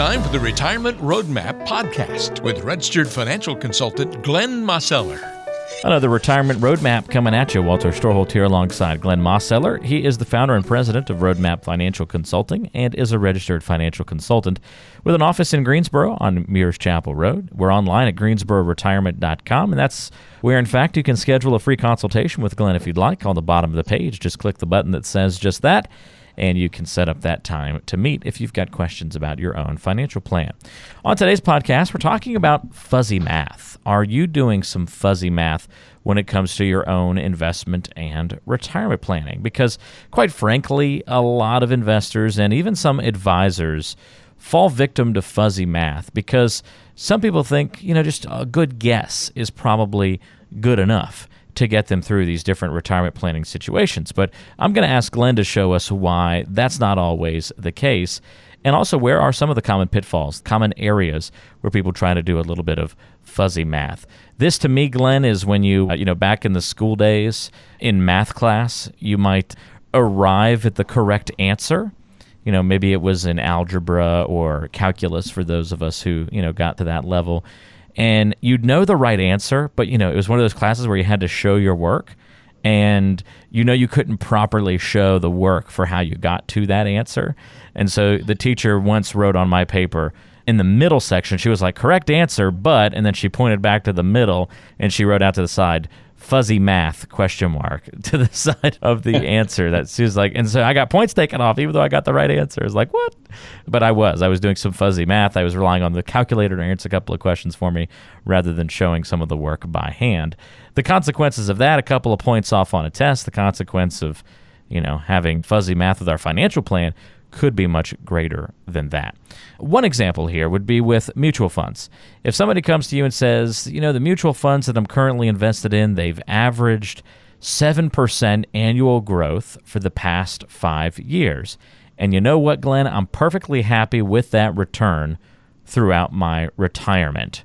time for the Retirement Roadmap podcast with registered financial consultant Glenn Mosseller. Another retirement roadmap coming at you. Walter Storholt here alongside Glenn Mosseller. He is the founder and president of Roadmap Financial Consulting and is a registered financial consultant with an office in Greensboro on Muirs Chapel Road. We're online at greensbororetirement.com, and that's where, in fact, you can schedule a free consultation with Glenn if you'd like. On the bottom of the page, just click the button that says just that and you can set up that time to meet if you've got questions about your own financial plan. On today's podcast, we're talking about fuzzy math. Are you doing some fuzzy math when it comes to your own investment and retirement planning? Because, quite frankly, a lot of investors and even some advisors fall victim to fuzzy math because some people think, you know, just a good guess is probably good enough to get them through these different retirement planning situations. But I'm going to ask Glenn to show us why that's not always the case. And also, where are some of the common pitfalls, common areas where people try to do a little bit of fuzzy math? This, to me, Glenn, is when you, uh, you know, back in the school days in math class, you might arrive at the correct answer. You know, maybe it was in algebra or calculus for those of us who, you know, got to that level and you'd know the right answer, but you know, it was one of those classes where you had to show your work and you know you couldn't properly show the work for how you got to that answer. And so the teacher once wrote on my paper in the middle section, she was like, correct answer, but, and then she pointed back to the middle and she wrote out to the side, fuzzy math question mark to the side of the answer that she was like and so i got points taken off even though i got the right answer. It's like what? But i was. I was doing some fuzzy math. I was relying on the calculator to answer a couple of questions for me rather than showing some of the work by hand. The consequences of that a couple of points off on a test the consequence of you know having fuzzy math with our financial plan could be much greater than that. One example here would be with mutual funds. If somebody comes to you and says, you know, the mutual funds that I'm currently invested in, they've averaged 7% annual growth for the past five years. And you know what, Glenn? I'm perfectly happy with that return throughout my retirement.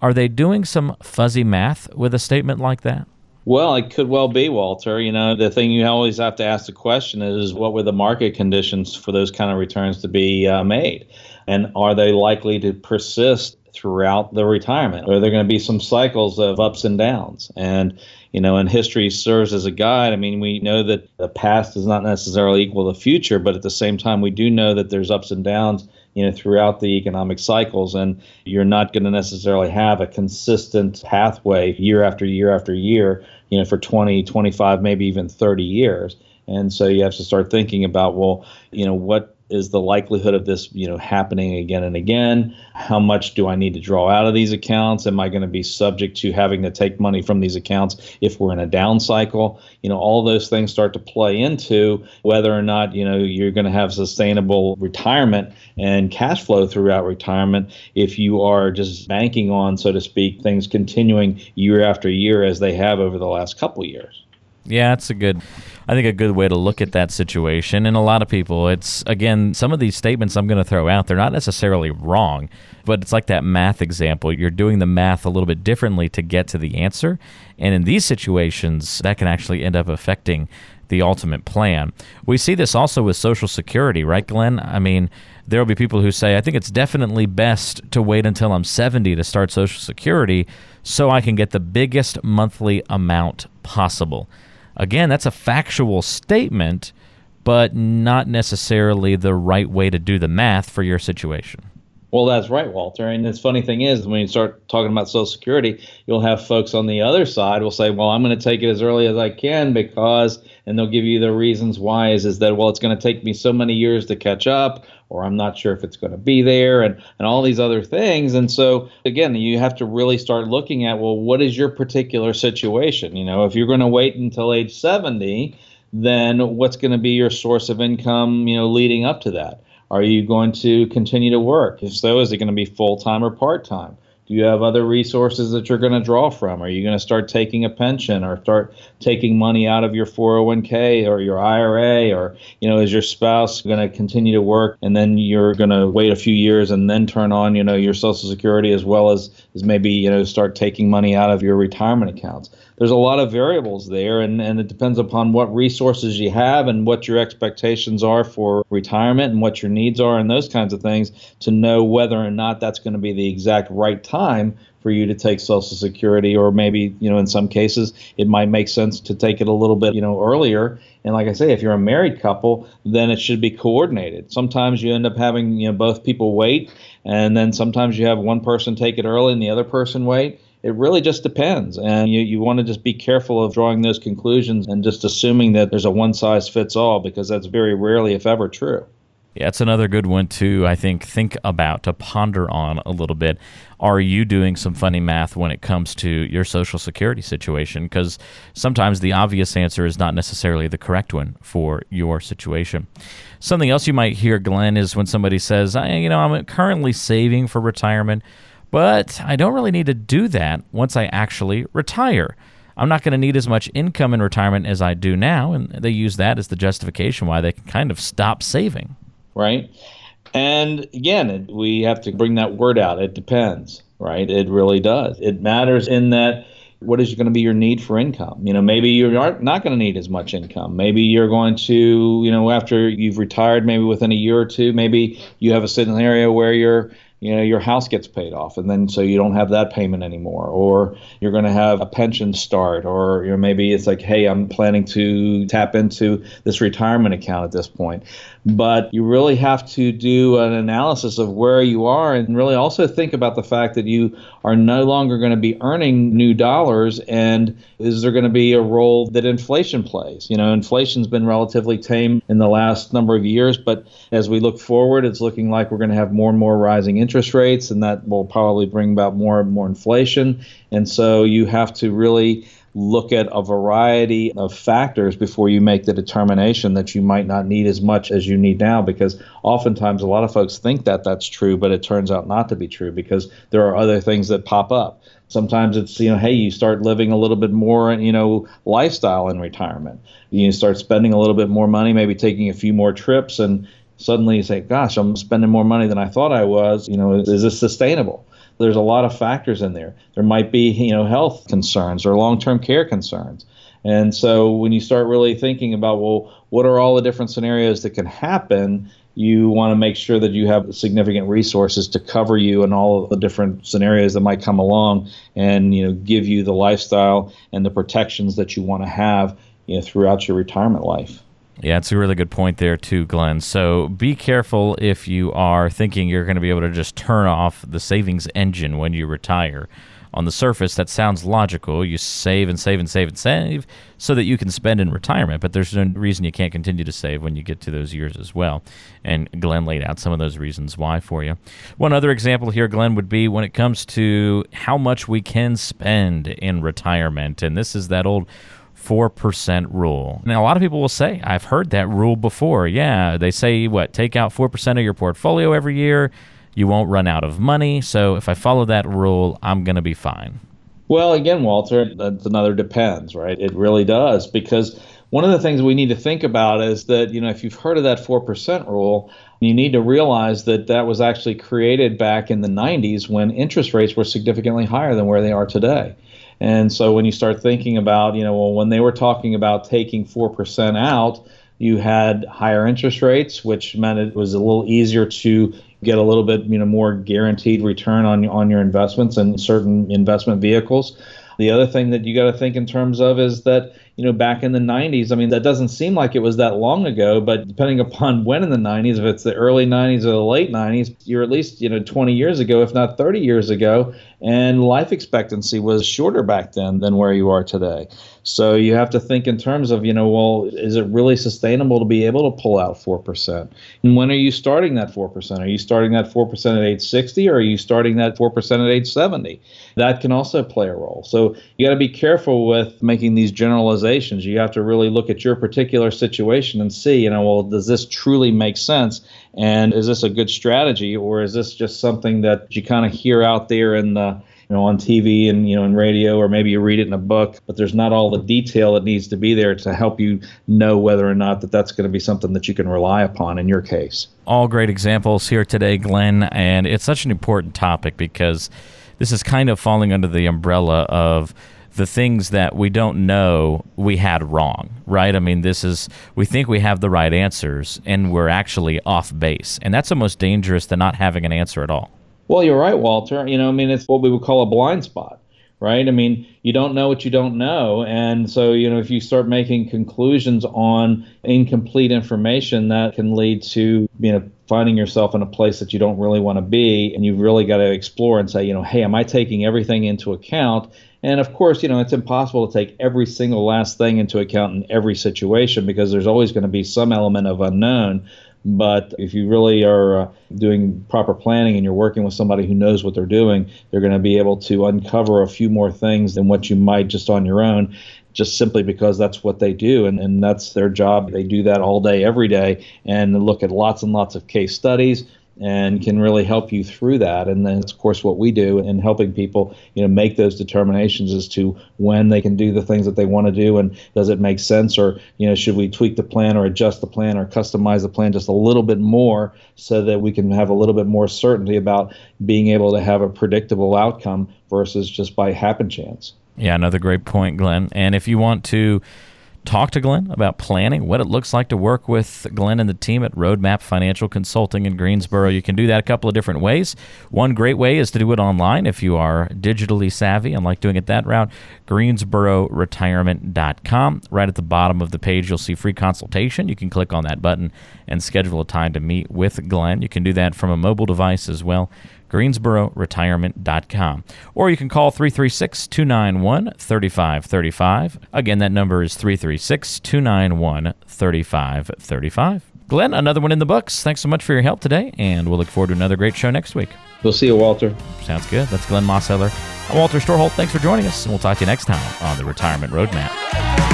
Are they doing some fuzzy math with a statement like that? Well, it could well be, Walter. You know, the thing you always have to ask the question is what were the market conditions for those kind of returns to be uh, made? And are they likely to persist throughout the retirement? Are there going to be some cycles of ups and downs? And, you know, and history serves as a guide. I mean, we know that the past does not necessarily equal the future, but at the same time, we do know that there's ups and downs you know throughout the economic cycles and you're not going to necessarily have a consistent pathway year after year after year you know for 20 25 maybe even 30 years. And so you have to start thinking about well you know what is the likelihood of this you know happening again and again? How much do i need to draw out of these accounts? Am i going to be subject to having to take money from these accounts if we're in a down cycle? You know all those things start to play into whether or not you know you're going to have sustainable retirement and cash flow throughout retirement if you are just banking on so to speak things continuing year after year as they have over the last couple years yeah, it's a good, I think, a good way to look at that situation. And a lot of people, it's, again, some of these statements I'm going to throw out, they're not necessarily wrong, but it's like that math example. You're doing the math a little bit differently to get to the answer. And in these situations, that can actually end up affecting the ultimate plan. We see this also with Social Security, right, Glenn? I mean, there will be people who say, I think it's definitely best to wait until I'm 70 to start Social Security so I can get the biggest monthly amount possible. Again, that's a factual statement, but not necessarily the right way to do the math for your situation. Well, that's right, Walter. And this funny thing is, when you start talking about Social Security, you'll have folks on the other side will say, "Well, I'm going to take it as early as I can because," and they'll give you the reasons why. Is is that well, it's going to take me so many years to catch up, or I'm not sure if it's going to be there, and and all these other things. And so again, you have to really start looking at well, what is your particular situation? You know, if you're going to wait until age 70, then what's going to be your source of income? You know, leading up to that are you going to continue to work? If so, is it going to be full time or part time? Do you have other resources that you're going to draw from? Are you going to start taking a pension or start taking money out of your 401k or your IRA? Or, you know, is your spouse going to continue to work and then you're going to wait a few years and then turn on, you know, your Social Security as well as, as maybe, you know, start taking money out of your retirement accounts? there's a lot of variables there, and, and it depends upon what resources you have and what your expectations are for retirement and what your needs are and those kinds of things to know whether or not that's going to be the exact right time for you to take Social Security, or maybe, you know, in some cases, it might make sense to take it a little bit, you know, earlier. And like I say, if you're a married couple, then it should be coordinated. Sometimes you end up having, you know, both people wait, and then sometimes you have one person take it early and the other person wait it really just depends. And you, you want to just be careful of drawing those conclusions and just assuming that there's a one size fits all because that's very rarely, if ever, true. Yeah, it's another good one to I think think about to ponder on a little bit. Are you doing some funny math when it comes to your social security situation? Because sometimes the obvious answer is not necessarily the correct one for your situation. Something else you might hear, Glenn, is when somebody says, "You know, I'm currently saving for retirement, but I don't really need to do that once I actually retire." I'm not going to need as much income in retirement as I do now. And they use that as the justification why they can kind of stop saving right? And again, we have to bring that word out. It depends, right? It really does. It matters in that what is going to be your need for income? You know, maybe you're not going to need as much income. Maybe you're going to, you know, after you've retired, maybe within a year or two, maybe you have a scenario where you're you know your house gets paid off and then so you don't have that payment anymore or you're going to have a pension start or you know maybe it's like hey i'm planning to tap into this retirement account at this point. But you really have to do an analysis of where you are and really also think about the fact that you are no longer going to be earning new dollars and is there going to be a role that inflation plays? You know inflation's been relatively tame in the last number of years but as we look forward it's looking like we're going to have more and more rising interest rates, and that will probably bring about more and more inflation. And so you have to really look at a variety of factors before you make the determination that you might not need as much as you need now because oftentimes a lot of folks think that that's true but it turns out not to be true because there are other things that pop up sometimes it's you know hey you start living a little bit more you know lifestyle in retirement you start spending a little bit more money maybe taking a few more trips and suddenly you say, gosh, I'm spending more money than I thought I was. You know, is, is this sustainable? There's a lot of factors in there. There might be, you know, health concerns or long-term care concerns. And so when you start really thinking about, well, what are all the different scenarios that can happen? You want to make sure that you have significant resources to cover you in all of the different scenarios that might come along and, you know, give you the lifestyle and the protections that you want to have, you know, throughout your retirement life. Yeah, it's a really good point there, too, Glenn. So be careful if you are thinking you're going to be able to just turn off the savings engine when you retire. On the surface, that sounds logical. You save and save and save and save so that you can spend in retirement, but there's no reason you can't continue to save when you get to those years as well. And Glenn laid out some of those reasons why for you. One other example here, Glenn, would be when it comes to how much we can spend in retirement. And this is that old 4% rule. Now, a lot of people will say, I've heard that rule before. Yeah, they say, what, take out 4% of your portfolio every year, you won't run out of money. So if I follow that rule, I'm going to be fine. Well, again, Walter, that's another depends, right? It really does. Because one of the things we need to think about is that, you know, if you've heard of that 4% rule, you need to realize that that was actually created back in the 90s when interest rates were significantly higher than where they are today. And so when you start thinking about, you know, well, when they were talking about taking 4% out, you had higher interest rates, which meant it was a little easier to get a little bit, you know, more guaranteed return on on your investments and certain investment vehicles. The other thing that you got to think in terms of is that you know, back in the 90s. I mean, that doesn't seem like it was that long ago, but depending upon when in the 90s, if it's the early 90s or the late 90s, you're at least, you know, 20 years ago, if not 30 years ago. And life expectancy was shorter back then than where you are today. So you have to think in terms of, you know, well, is it really sustainable to be able to pull out 4%? And when are you starting that 4%? Are you starting that 4% at age 60 or are you starting that 4% at age 70? That can also play a role. So you got to be careful with making these generalizations You have to really look at your particular situation and see, you know, well, does this truly make sense? And is this a good strategy, or is this just something that you kind of hear out there in the you know, on TV and you know, in radio, or maybe you read it in a book, but there's not all the detail that needs to be there to help you know whether or not that that's going to be something that you can rely upon in your case. All great examples here today, Glenn, and it's such an important topic because this is kind of falling under the umbrella of the things that we don't know we had wrong, right? I mean, this is, we think we have the right answers and we're actually off base. And that's almost dangerous than not having an answer at all. Well, you're right, Walter. You know, I mean, it's what we would call a blind spot, right? I mean, you don't know what you don't know. And so, you know, if you start making conclusions on incomplete information, that can lead to, you know, finding yourself in a place that you don't really want to be. And you've really got to explore and say, you know, hey, am I taking everything into account? And of course, you know, it's impossible to take every single last thing into account in every situation because there's always going to be some element of unknown. But if you really are uh, doing proper planning and you're working with somebody who knows what they're doing, they're going to be able to uncover a few more things than what you might just on your own, just simply because that's what they do and, and that's their job. They do that all day, every day, and look at lots and lots of case studies and can really help you through that. And that's of course what we do in helping people, you know, make those determinations as to when they can do the things that they want to do and does it make sense or, you know, should we tweak the plan or adjust the plan or customize the plan just a little bit more so that we can have a little bit more certainty about being able to have a predictable outcome versus just by happen chance. Yeah, another great point, Glenn. And if you want to talk to Glenn about planning, what it looks like to work with Glenn and the team at Roadmap Financial Consulting in Greensboro. You can do that a couple of different ways. One great way is to do it online if you are digitally savvy and like doing it that route. GreensboroRetirement.com. Right at the bottom of the page, you'll see free consultation. You can click on that button and schedule a time to meet with Glenn. You can do that from a mobile device as well greensbororetirement.com. Or you can call 336 291 3535. Again, that number is 336 291 3535. Glenn, another one in the books. Thanks so much for your help today, and we'll look forward to another great show next week. We'll see you, Walter. Sounds good. That's Glenn Mosseller. I'm Walter Storholt. Thanks for joining us, and we'll talk to you next time on the Retirement Roadmap.